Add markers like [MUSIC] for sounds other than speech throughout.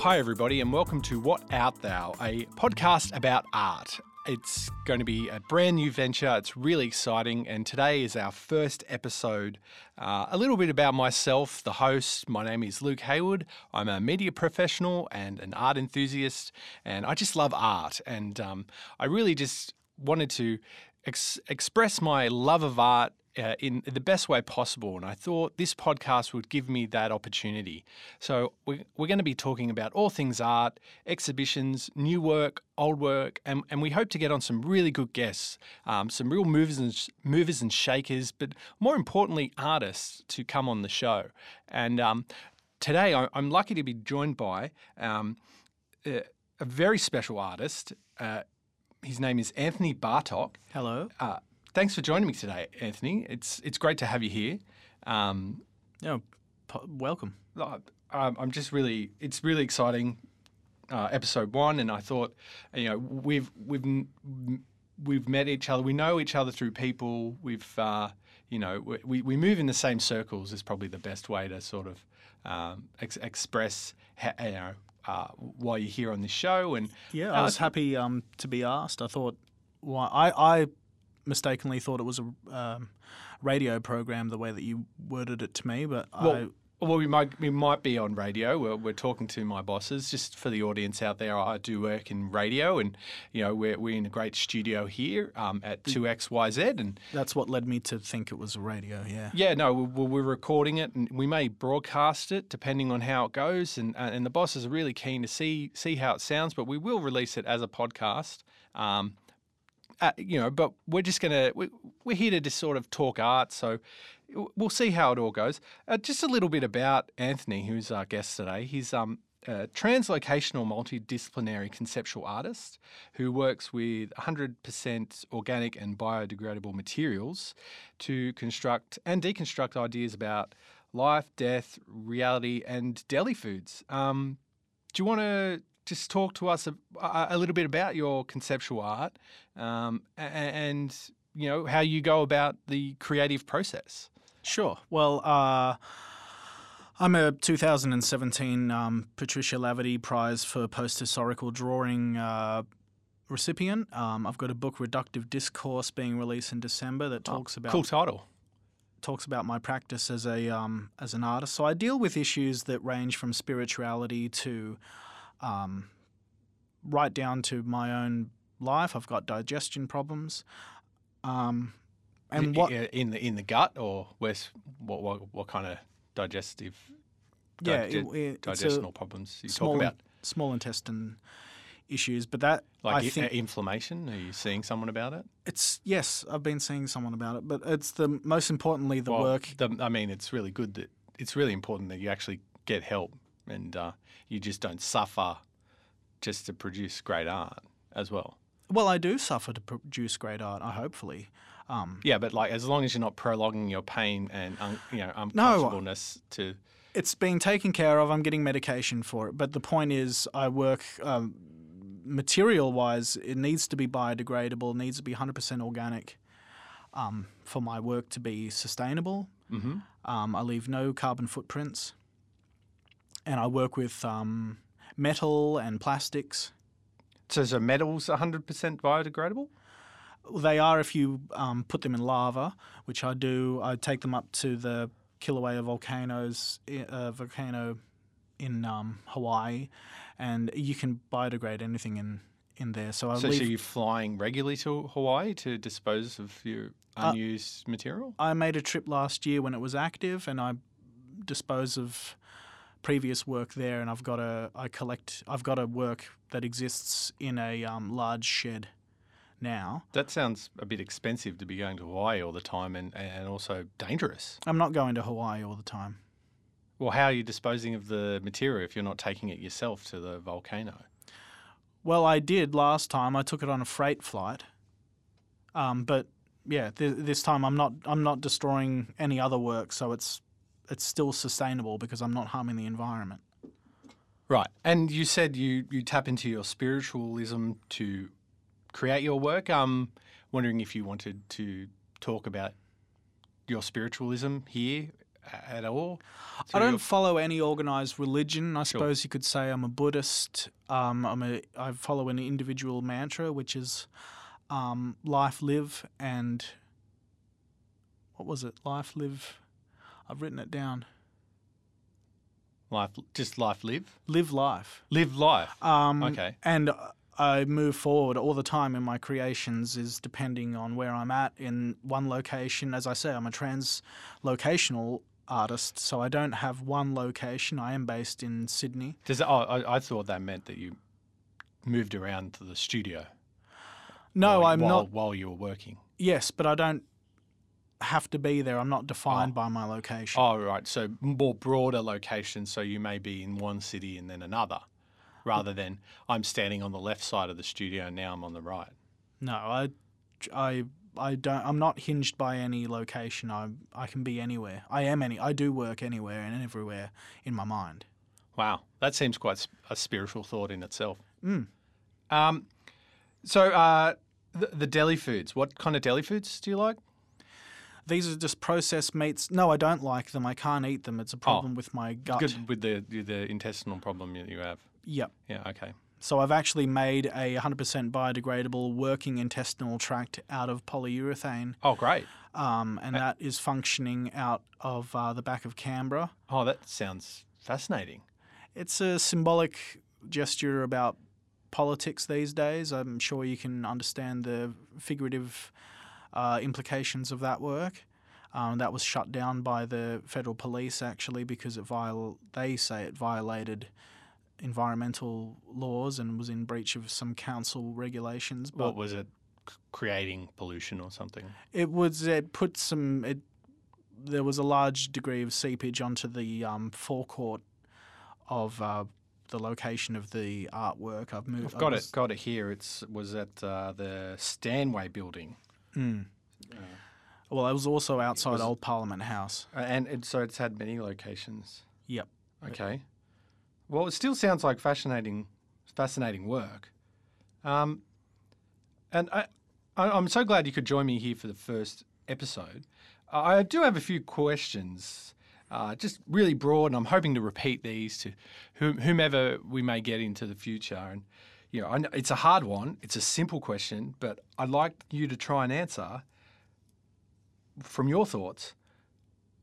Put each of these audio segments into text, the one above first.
Hi, everybody, and welcome to What Art Thou, a podcast about art. It's going to be a brand new venture. It's really exciting, and today is our first episode. Uh, a little bit about myself, the host. My name is Luke Hayward. I'm a media professional and an art enthusiast, and I just love art. And um, I really just wanted to ex- express my love of art uh, in the best way possible. And I thought this podcast would give me that opportunity. So we're, we're going to be talking about all things art, exhibitions, new work, old work, and, and we hope to get on some really good guests, um, some real movers and, movers and shakers, but more importantly, artists to come on the show. And um, today I, am lucky to be joined by um, a, a, very special artist. Uh, his name is Anthony Bartok. Hello. Uh, thanks for joining me today, Anthony. It's it's great to have you here. Um, yeah, po- welcome. I'm just really it's really exciting. Uh, episode one, and I thought, you know, we've we've we've met each other. We know each other through people. We've uh, you know we, we move in the same circles is probably the best way to sort of um, ex- express ha- you know uh, why you're here on this show. And yeah, I was happy um, to be asked. I thought why I, I mistakenly thought it was a um, radio program the way that you worded it to me, but well, I. Well, we might we might be on radio. We're, we're, talking to my bosses. Just for the audience out there, I do work in radio, and you know we're, we're in a great studio here um, at Two X Y Z, and that's what led me to think it was a radio. Yeah. Yeah. No, we're, we're recording it, and we may broadcast it depending on how it goes, and uh, and the bosses are really keen to see see how it sounds, but we will release it as a podcast. Um, uh, you know, but we're just gonna we, we're here to just sort of talk art, so we'll see how it all goes. Uh, just a little bit about Anthony, who's our guest today. He's um, a translocational multidisciplinary conceptual artist who works with 100% organic and biodegradable materials to construct and deconstruct ideas about life, death, reality, and deli foods. Um, do you want to just talk to us a, a, little bit about your conceptual art um, and, you know how you go about the creative process. Sure. Well, uh, I'm a 2017 um, Patricia Laverty Prize for Post Historical Drawing uh, recipient. Um, I've got a book, Reductive Discourse, being released in December that oh, talks oh, about cool title. Talks about my practice as a um, as an artist. So I deal with issues that range from spirituality to um, right down to my own life. I've got digestion problems. Um, and what in the in the gut or what what what kind of digestive yeah dig- it, digestional problems you small, talk about? Small intestine issues, but that like I think, inflammation. Are you seeing someone about it? It's yes, I've been seeing someone about it, but it's the most importantly the well, work. The, I mean, it's really good that it's really important that you actually get help and uh, you just don't suffer just to produce great art as well. Well, I do suffer to produce great art. I hopefully. Um, yeah, but like as long as you're not prolonging your pain and un, you know uncomfortableness no, to. It's being taken care of. I'm getting medication for it, but the point is, I work um, material wise. It needs to be biodegradable. Needs to be 100% organic um, for my work to be sustainable. Mm-hmm. Um, I leave no carbon footprints, and I work with um, metal and plastics. So, so metals 100% biodegradable? They are if you um, put them in lava, which I do. I take them up to the Kilauea volcanoes, uh, volcano in um, Hawaii, and you can biodegrade anything in in there. So I so, leave, so you're flying regularly to Hawaii to dispose of your uh, unused uh, material? I made a trip last year when it was active, and I dispose of previous work there, and I've got a I collect I've got a work that exists in a um, large shed now. That sounds a bit expensive to be going to Hawaii all the time, and and also dangerous. I'm not going to Hawaii all the time. Well, how are you disposing of the material if you're not taking it yourself to the volcano? Well, I did last time. I took it on a freight flight, um, but yeah, th- this time I'm not. I'm not destroying any other work, so it's it's still sustainable because I'm not harming the environment. Right. And you said you, you tap into your spiritualism to create your work. I'm wondering if you wanted to talk about your spiritualism here at all? I don't follow any organized religion. I suppose you could say I'm a Buddhist. Um, I'm a I follow an individual mantra, which is um, life, live, and what was it? Life, live. I've written it down. life, just life, live, Live life. live life. Um, Okay. And I move forward all the time in my creations, is depending on where I'm at in one location. As I say, I'm a translocational artist, so I don't have one location. I am based in Sydney. Does it, oh, I, I thought that meant that you moved around to the studio. No, while, I'm while, not. while you were working. Yes, but I don't have to be there. I'm not defined by my location. Oh, right. So more broader locations. So you may be in one city and then another, rather than I'm standing on the left side of the studio and now I'm on the right. No, I, I, I don't. I'm not hinged by any location. I, I can be anywhere. I am any. I do work anywhere and everywhere in my mind. Wow, that seems quite a spiritual thought in itself. Mm. Um, so uh, the, the deli foods. What kind of deli foods do you like? These are just processed meats. No, I don't like them. I can't eat them. It's a problem with my gut. Good with the the intestinal problem that you have. Yep. Yeah. Okay. So I've actually made a 100% biodegradable working intestinal tract out of polyurethane, Oh, great. um, and that is functioning out of uh, the back of Canberra. Oh, that sounds fascinating. It's a symbolic gesture about politics these days. I'm sure you can understand the figurative uh, implications of that work. Um, that was shut down by the federal police actually because it viol- they say it violated environmental laws and was in breach of some council regulations. But What was it? C- Creating pollution or something? it was it put some it. There was a large degree of seepage onto the um, forecourt of uh, the location of the artwork. I've moved. I've got it. Got it here. It's was at uh, the Stanway building, Mm. Well, it was also outside was- Old Parliament House. Uh, and it, so it's had many locations. Yep. Okay. Well, it still sounds like fascinating, fascinating work. Um, and I, I, I'm so glad you could join me here for the first episode. I I do have a few questions, uh, just really broad, and I'm hoping to repeat these to whom, whomever we may get into the future. And you know, it's a hard one. It's a simple question, but I'd like you to try and answer from your thoughts.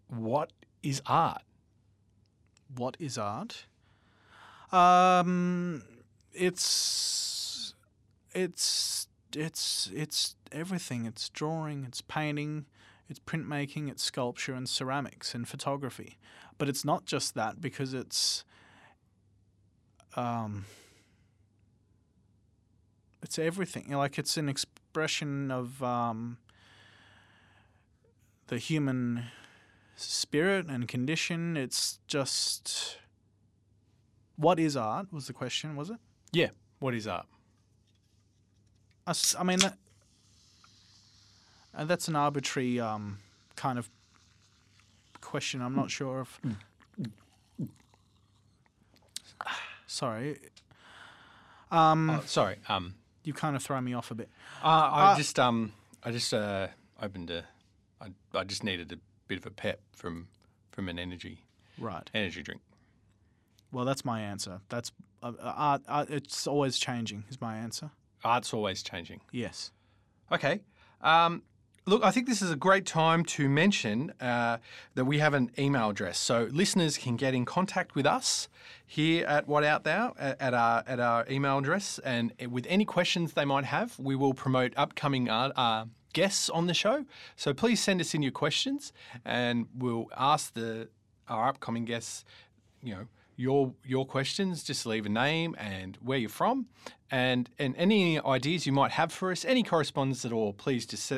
What is art? What is art? Um, it's it's it's it's everything. It's drawing. It's painting. It's printmaking. It's sculpture and ceramics and photography. But it's not just that because it's um, it's everything. Like it's an expression of um, the human spirit and condition. It's just what is art was the question, was it? Yeah. What is art? I mean, that, uh, that's an arbitrary um, kind of question. I'm not sure if. [SIGHS] Sorry. Um, Oh, sorry. Um, you kind of throw me off a bit. uh, I Uh, just um, I just uh, opened a. I, I just needed a bit of a pep from from an energy Right. energy drink. Well, that's my answer. That's uh, uh, art. art it's always changing. Is my answer. Art's always changing. Yes. Okay. Um, look, I think this is a great time to mention uh, that we have an email address, so listeners can get in contact with us here at What Art Thou at, our at our email address, and with any questions they might have, we will promote upcoming art. Uh, Guests on the show, so please send us in your questions, and we'll ask the our upcoming guests, you know, your your questions. Just leave a name and where you're from, and and any ideas you might have for us, any correspondence at all. Please just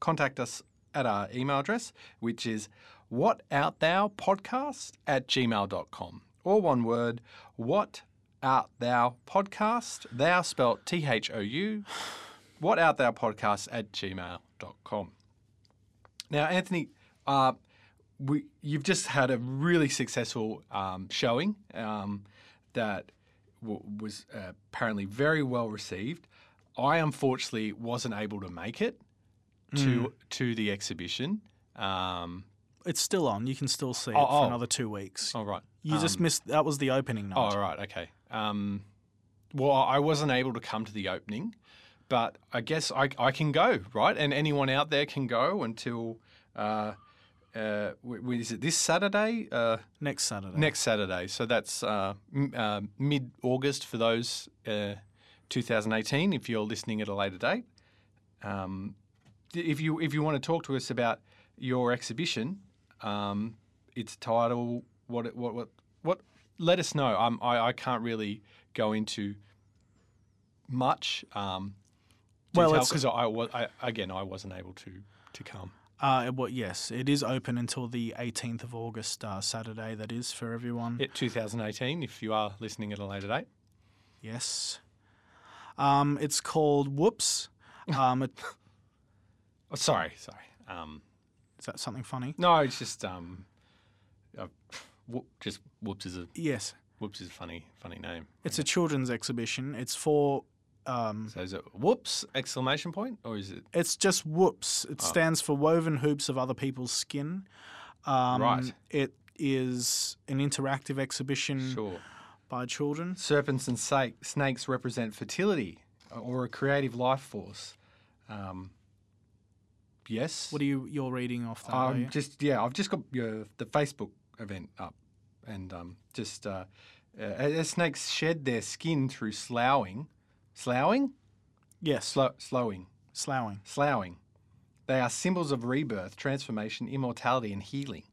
contact us at our email address, which is whatartthou podcast at gmail.com. Or one word, what art thou podcast, thou spelt T H O U, what art thou podcast at gmail.com. Now, Anthony, uh, we, you've just had a really successful um, showing um, that w- was uh, apparently very well received. I unfortunately wasn't able to make it to to the exhibition. Um, It's still on. You can still see it Oh, for oh. another two weeks. All right. You just Um, missed. That was the opening night. Oh, right. Okay. Um, well, I wasn't able to come to the opening, but I guess I, I can go, right? And anyone out there can go until, uh, uh, wh- wh- is it this Saturday? Uh, Next Saturday. next Saturday. So that's uh, m- uh, mid August for those uh, 2018. If you're listening at a later date, um, if you if you want to talk to us about your exhibition, um, its title, what it, what what what, let us know. Um, I I can't really go into much. Um, Well, well, because I, wa- I again I wasn't able to to come. Uh, well, yes, it is open until the 18th of August, uh, Saturday. That is for everyone. At 2018, if you are listening at a later date. Yes. Um, it's called Whoops. [LAUGHS] Um, it, Oh, sorry, sorry. Um, is that something funny? No, it's just um, uh, whoop, just whoops is a Yes. whoops is a funny funny name. It's a children's exhibition. It's for. Um, So is it whoops exclamation point or is it it's just Whoops. Oh. It stands for Woven Hoops of Other People's Skin. Um, Right. It is an interactive exhibition sure? by children. Serpents and sa- snakes represent fertility or a creative life force. Um, yes. What are you you're reading off that? Um, just yeah, I've just got your, the Facebook event up, and um, just uh, uh, as snakes shed their skin through sloughing, sloughing, yes. Slow, slowing. Sloughing. Sloughing. They are symbols of rebirth, transformation, immortality, and healing.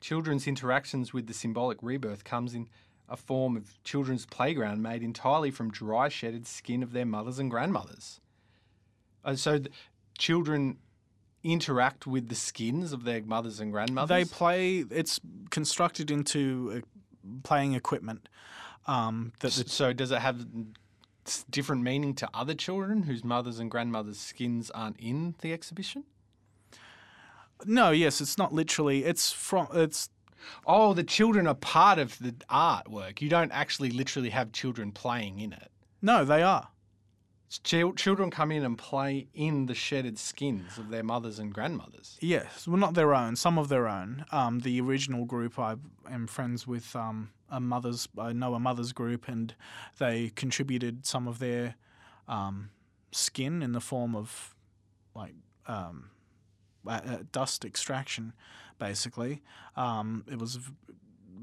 Children's interactions with the symbolic rebirth comes in a form of children's playground made entirely from dry shedded skin of their mothers and grandmothers. Uh, so th- children interact with the skins of their mothers and grandmothers. They play. It's constructed into uh, playing equipment. Um, that the, so does it have different meaning to other children whose mothers and grandmothers' skins aren't in the exhibition? no, yes, it's not literally. It's from. It's Oh, the children are part of the artwork. You don't actually literally have children playing in it. no, they are. Children come in and play in the shedded skins of their mothers and grandmothers. Yes, well, not their own. Some of their own. Um, the original group, I am friends with um, a mother's. I know a mother's group, and they contributed some of their um, skin in the form of like um, dust extraction, basically. Um, it was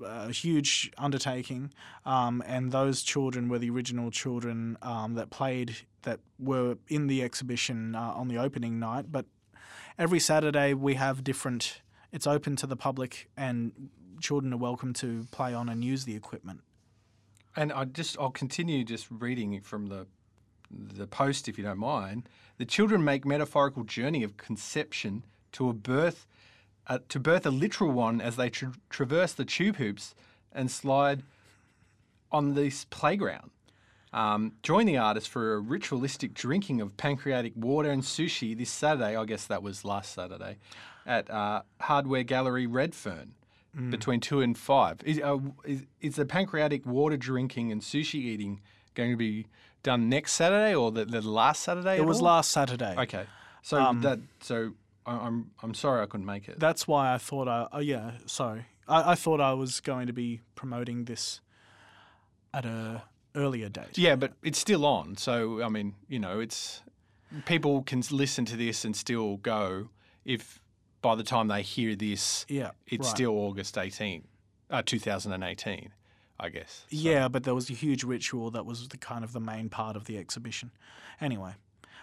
a huge undertaking, um, and those children were the original children um, that played that were in the exhibition uh, on the opening night. But every Saturday we have different. It's open to the public, and children are welcome to play on and use the equipment. And I just I'll continue just reading from the the post if you don't mind. The children make metaphorical journey of conception to a birth uh, to birth a literal one as they tra- traverse the tube hoops and slide on this playground. Um, join the artist for a ritualistic drinking of pancreatic water and sushi this Saturday. I guess that was last Saturday at uh, Hardware Gallery Redfern between two and five. Is, uh, is, is the pancreatic water drinking and sushi eating going to be done next Saturday or the, the last Saturday? It was all? last Saturday. Okay, so that so I, I'm I'm sorry I couldn't make it. That's why I thought I. Oh yeah, sorry. I, I thought I was going to be promoting this at a earlier date. Yeah, but it's still on. So I mean, you know, it's people can listen to this and still go if by the time they hear this, Yeah, it's right. still August 18, uh, 2018, I guess. So- Yeah, but there was a huge ritual that was the kind of the main part of the exhibition. Anyway,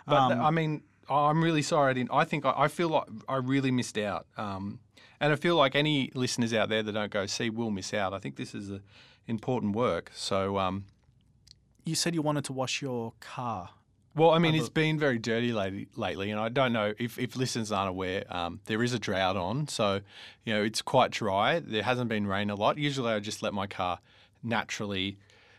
But um, I mean, I'm really sorry I didn't. I think I, I feel like I really missed out. Um, and I feel like any listeners out there that don't go see will miss out. I think this is a important work. So, um, you said you wanted to wash your car. Well, I mean, it's been very dirty lately, lately, and I don't know if, if listeners aren't aware. Um, there is a drought on, so you know it's quite dry. There hasn't been rain a lot. Usually, I just let my car naturally,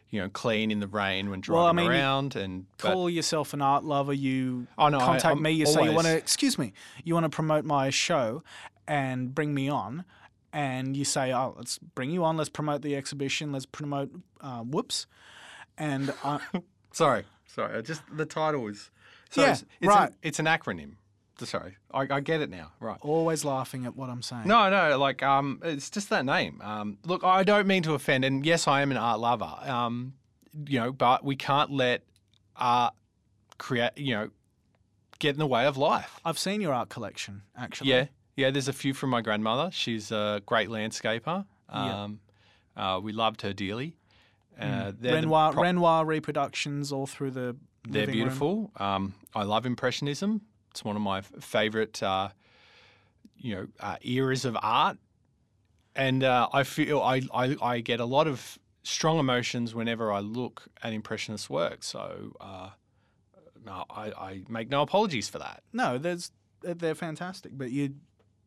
you know, clean in the rain when driving Well, I mean, around. And Call yourself an art lover. You Oh, no, contact I'm me. You say you want to. Excuse me. You want to promote my show and bring me on. And you say, "Oh, let's bring you on. Let's promote the exhibition. Let's promote uh, Whoops." And I, [LAUGHS] sorry, sorry, just the title is. So Yeah, it's, it's right. An, it's an acronym. Sorry, I, I get it now. Right. Always laughing at what I'm saying. No, no, like um, it's just that name. Um, look, I don't mean to offend, and yes, I am an art lover. Um, you know, but we can't let art create, you know, get in the way of life. I've seen your art collection actually. Yeah, yeah. There's a few from my grandmother. She's a great landscaper. Yeah. Um, uh, we loved her dearly. Uh, the Renoir pro- Renoir reproductions all through the. They're beautiful. Um, I love Impressionism. It's one of my favorite, uh, you know, uh, eras of art, and uh, I feel I, I I get a lot of strong emotions whenever I look at Impressionist work. So uh, no, I, I make no apologies for that. No, there's they're fantastic, but you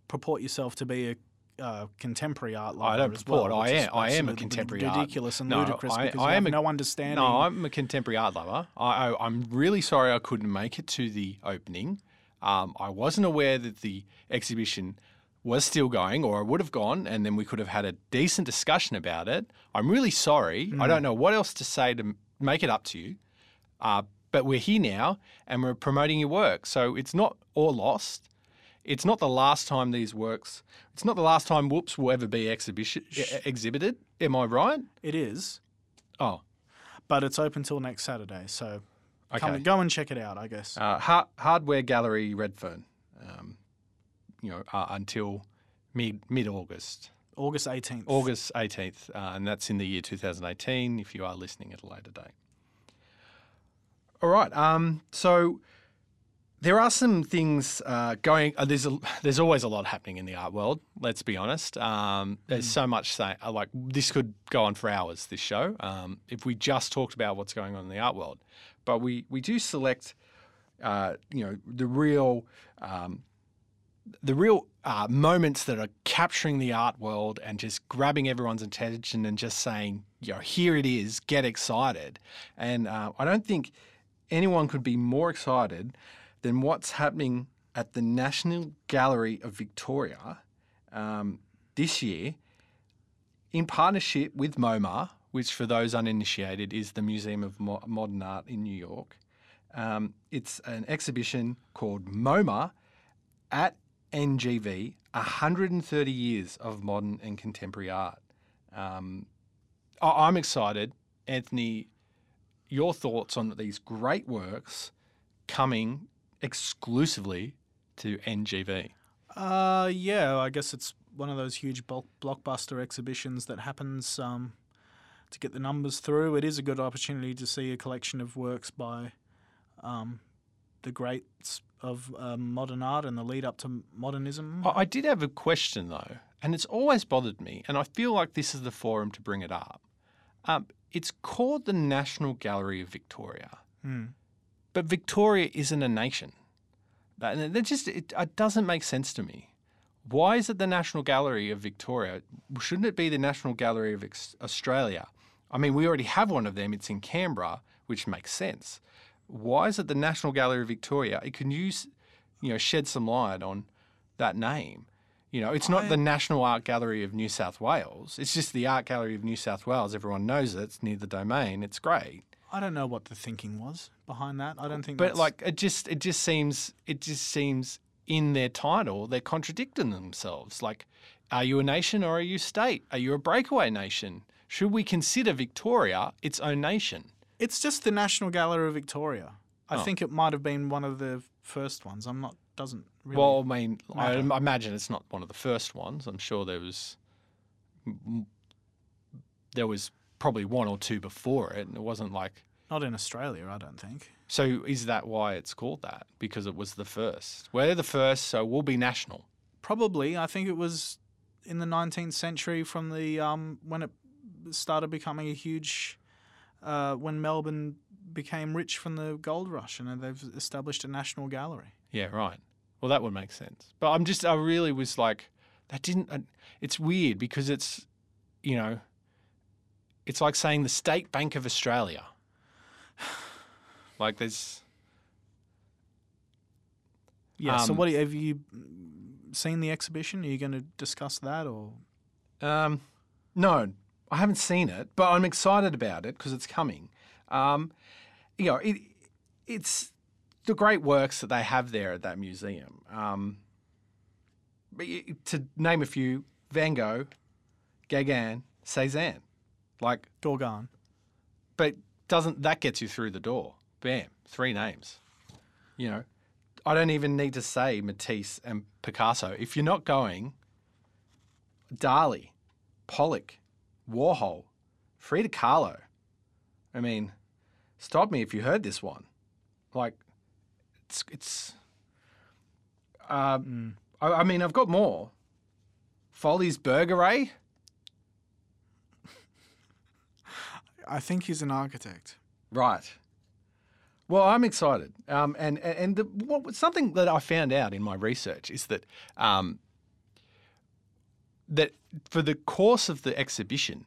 purport yourself to be a uh, contemporary art lover. I don't as well, purport, I am- I am a contemporary art- ridiculous and No, ludicrous I- because I am have a- no understanding. No, I'm a contemporary art lover. I, I, I'm really sorry I couldn't make it to the opening. Um, I wasn't aware that the exhibition was still going, or I would have gone, and then we could have had a decent discussion about it. I'm really sorry. I don't know what else to say to make it up to you. Uh, but we're here now, and we're promoting your work, so it's not all lost. It's not the last time these works. It's not the last time Whoops will ever be exhibition e- exhibited. Am I right? It is, Oh, but it's open till next Saturday, so okay. come, go and check it out. I guess. Uh, Har- Hardware Gallery Redfern, um, you know, uh, until mid mid August, August 18th. August eighteenth, uh, and that's in the year two thousand eighteen. If you are listening at a later date. All right. Um, so there are some things uh, going. Uh, there's a, there's always a lot happening in the art world. Let's be honest. Um, there's so much say. uh, Like this could go on for hours. This show, um, if we just talked about what's going on in the art world, but we we do select, uh, you know, the real. Um, the real uh, moments that are capturing the art world and just grabbing everyone's attention and just saying, you know, here it is, get excited. And uh, I don't think anyone could be more excited than what's happening at the National Gallery of Victoria um, this year in partnership with MoMA, which for those uninitiated is the Museum of Mo- Modern Art in New York. Um, it's an exhibition called MoMA at NGV 130 years of modern and contemporary art. Um, I- I'm excited. Anthony, your thoughts on these great works coming exclusively to NGV? Uh, yeah, I guess it's one of those huge bulk blockbuster exhibitions that happens um, to get the numbers through. It is a good opportunity to see a collection of works by um, the greats of uh, modern art and the lead up to modernism. I did have a question though, and it's always bothered me, and I feel like this is the forum to bring it up. Um, it's called the National Gallery of Victoria, Hmm. But Victoria isn't a nation. That, that just it, it doesn't make sense to me. Why is it the National Gallery of Victoria? Shouldn't it be the National Gallery of Australia? I mean, we already have one of them. It's in Canberra, which makes sense. Why is it the National Gallery of Victoria? It can use, you know, shed some light on that name. You know, it's not I- the National Art Gallery of New South Wales. It's just the Art Gallery of New South Wales. Everyone knows it. It's near the domain. It's great. I don't know what the thinking was behind that. I don't think. But that's- like it just it just seems it just seems in their title they're contradicting themselves. Like, are you a nation or are you a state? Are you a breakaway nation? Should we consider Victoria its own nation? it's just the National Gallery of Victoria. I Oh. think it might have been one of the first ones. I'm not. Doesn't really. Well, I mean, I matter. im- imagine it's not one of the first ones. I'm sure there was there was probably one or two before it, and it wasn't like. not in Australia. I don't think. So is that why it's called that? Because it was the first. We're the first, so we'll be national. Probably, I think it was in the 19th century from the um, when it started becoming a huge uh, when Melbourne became rich from the gold rush, and they've established a national gallery. Yeah, right. Well, that would make sense. But I'm just, I really was like, that didn't. Uh, it's weird because it's, you know, it's like saying the State Bank of Australia. [SIGHS] Like there's, Yeah. so Um, what you- have you seen the exhibition? Are you going to discuss that or? um, no, I haven't seen it, but I'm excited about it because it's coming. Um, you know, it, it's the great works that they have there at that museum. Um, but to name a few, Van Gogh, Gauguin, Cézanne, like, Gorgon. but doesn't that gets you through the door? Bam, three names. You know, I don't even need to say Matisse and Picasso. If you're not going, Dali, Pollock, Warhol, Frida Kahlo. I mean, stop me if you heard this one. Like, it's it's. Um, I, I mean, I've got more. Foley's Burger, eh? I think he's an architect. Right. Well, I'm excited, um, and and the, what, something that I found out in my research is that um, that for the course of the exhibition,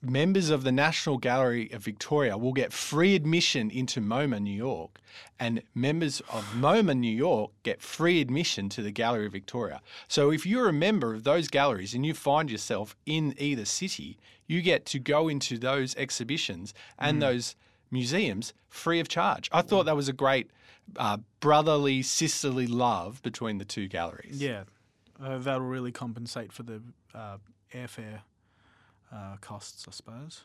members of the National Gallery of Victoria will get free admission into MoMA, New York, and members of MoMA, New York, get free admission to the Gallery of Victoria. So if you're a member of those galleries and you find yourself in either city, you get to go into those exhibitions and those museums free of charge. I thought that was a great uh, brotherly, sisterly love between the two galleries. Yeah, uh, that'll really compensate for the uh, airfare uh, costs, I suppose.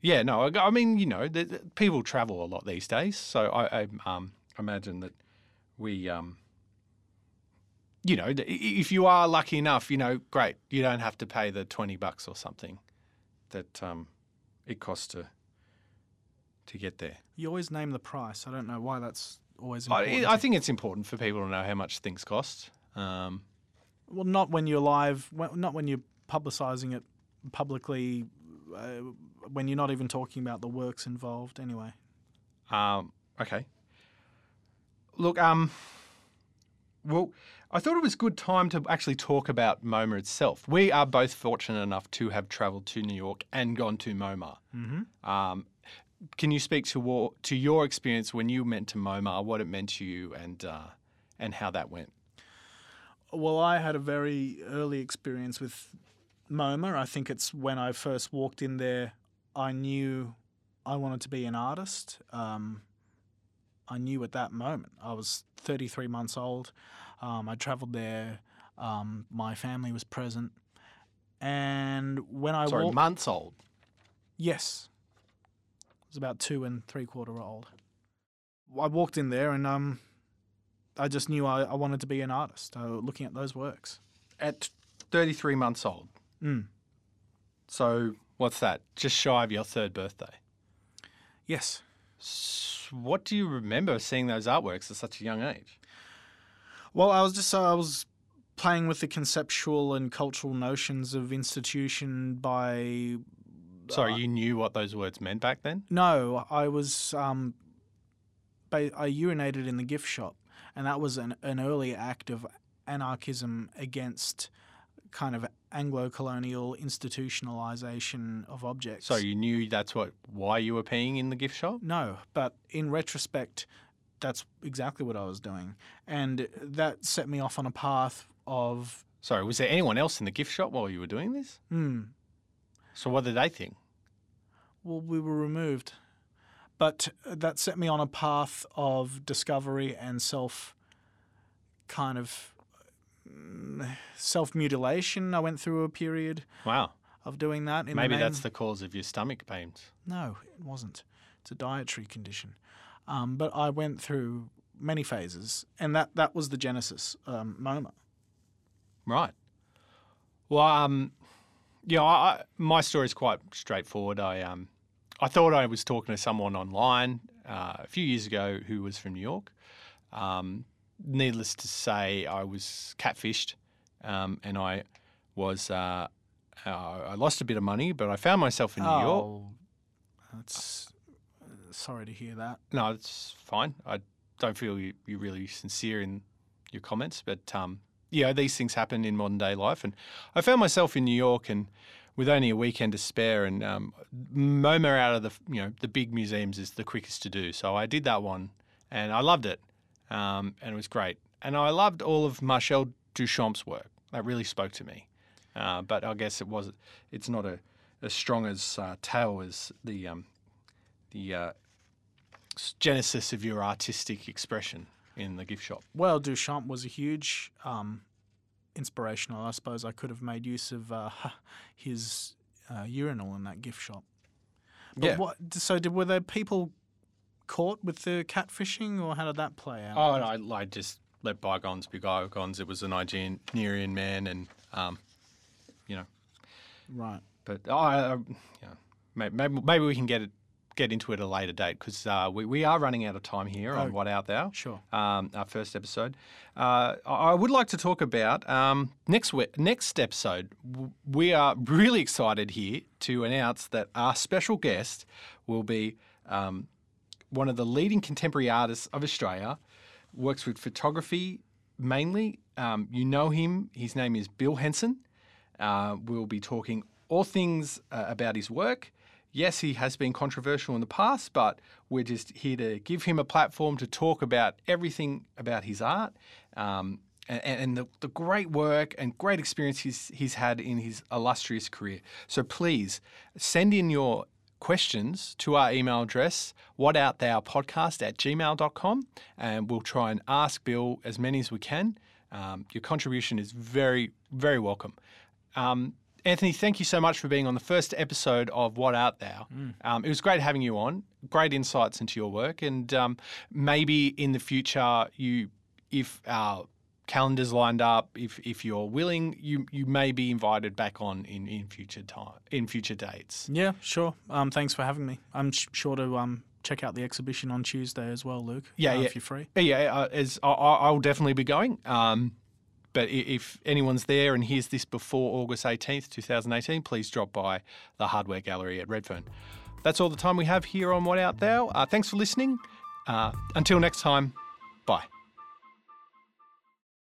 Yeah, no, I, I mean, you know, the, the- people travel a lot these days, so I, I um, imagine that we, um, you know, if you are lucky enough, you know, great, you don't have to pay the twenty bucks or something that um, it costs to to get there. You always name the price. I don't know why that's always I, important. I think it's important for people to know how much things cost. Um, well, not when you're live, not when you're publicising it publicly, uh, when you're not even talking about the works involved. Anyway, Um, okay. Look, um, well, I thought it was good time to actually talk about MoMA itself. We are both fortunate enough to have travelled to New York and gone to MoMA. mm-hmm. Um, can you speak to to your experience when you went to MoMA, what it meant to you, and uh, and how that went? Well, I had a very early experience with MoMA. I think it's when I first walked in there, I knew I wanted to be an artist. Um, I knew at that moment. I was 33 months old. Um, I travelled there. Um, my family was present. And when I Sorry, walked, months old. yes, I was about two and three quarter old. I walked in there and um, I just knew I, I wanted to be an artist. Uh, looking at those works. At 33 months old. Mm. So what's that? Just shy of your third birthday. Yes. What do you remember seeing those artworks at such a young age? Well, I was just I was playing with the conceptual and cultural notions of institution by Sorry, Uh, you knew what those words meant back then? no, I was um, I urinated in the gift shop, and that was an an early act of anarchism against kind of Anglo-colonial institutionalization of objects. So you knew that's what why you were peeing in the gift shop? No, but in retrospect, that's exactly what I was doing, and that set me off on a path of Sorry, was there anyone else in the gift shop while you were doing this? hmm. So what did they think? Well, we were removed. But that set me on a path of discovery and self kind of self mutilation. I went through a period Wow. of doing that. In Maybe the that's the cause of your stomach pains. No, it wasn't. It's a dietary condition. Um, but I went through many phases, and that, that was the genesis um, moment. Right. Well, um, yeah, I, I, my story is quite straightforward. I um, I thought I was talking to someone online uh, a few years ago who was from New York. Um, needless to say, I was catfished, um, and I was uh, uh, I lost a bit of money, but I found myself in New York. Oh, that's uh, sorry to hear that. No, it's fine. I don't feel you, you're really sincere in your comments, but um, you know these things happen in modern day life, and I found myself in New York and with only a weekend to spare, and um, MoMA out of the you know the big museums is the quickest to do, so I did that one, and I loved it, um, and it was great, and I loved all of Marcel Duchamp's work. That really spoke to me, uh, but I guess it was it's not a as strong as uh, tale as the um, the uh, genesis of your artistic expression in the gift shop? Well, Duchamp was a huge um, inspirational. I suppose I could have made use of uh, [LAUGHS] his uh, urinal in that gift shop. But Yeah. What, so, did were there people caught with the catfishing, or how did that play out? Oh, no, I, I just let bygones be bygones. It was a Nigerian man, and um, you know, Right. but oh, I, I, you know, maybe, maybe maybe we can get it get into it at a later date because uh, we we are running out of time here on Oh, What Art Thou. Sure. um, our first episode. Uh, I I would like to talk about um, next we- next episode. We are really excited here to announce that our special guest will be um, one of the leading contemporary artists of Australia. Works with photography mainly. Um, you know him. His name is Bill Henson. Uh, we'll be talking all things uh, about his work. Yes, he has been controversial in the past, but we're just here to give him a platform to talk about everything about his art um, and, and the, the great work and great experience he's, he's had in his illustrious career. So please send in your questions to our email address, whatartthoupodcast at gmail.com, and we'll try and ask Bill as many as we can. Um, your contribution is very, very welcome. Um, Anthony, thank you so much for being on the first episode of What Art Thou. Um, it was great having you on. Great insights into your work, and um, maybe in the future, you, if our calendars lined up, if if you're willing, you you may be invited back on in, in future time in future dates. Yeah, sure. Um, thanks for having me. I'm sh- sure to um, check out the exhibition on Tuesday as well, Luke. Yeah, uh, yeah. If you're free. Yeah, uh, as I, I- I'll definitely be going. Um, but if anyone's there and hears this before August 18th, 2018, please drop by the Hardware Gallery at Redfern. That's all the time we have here on What Art Thou. Uh, thanks for listening. Uh, until next time, bye.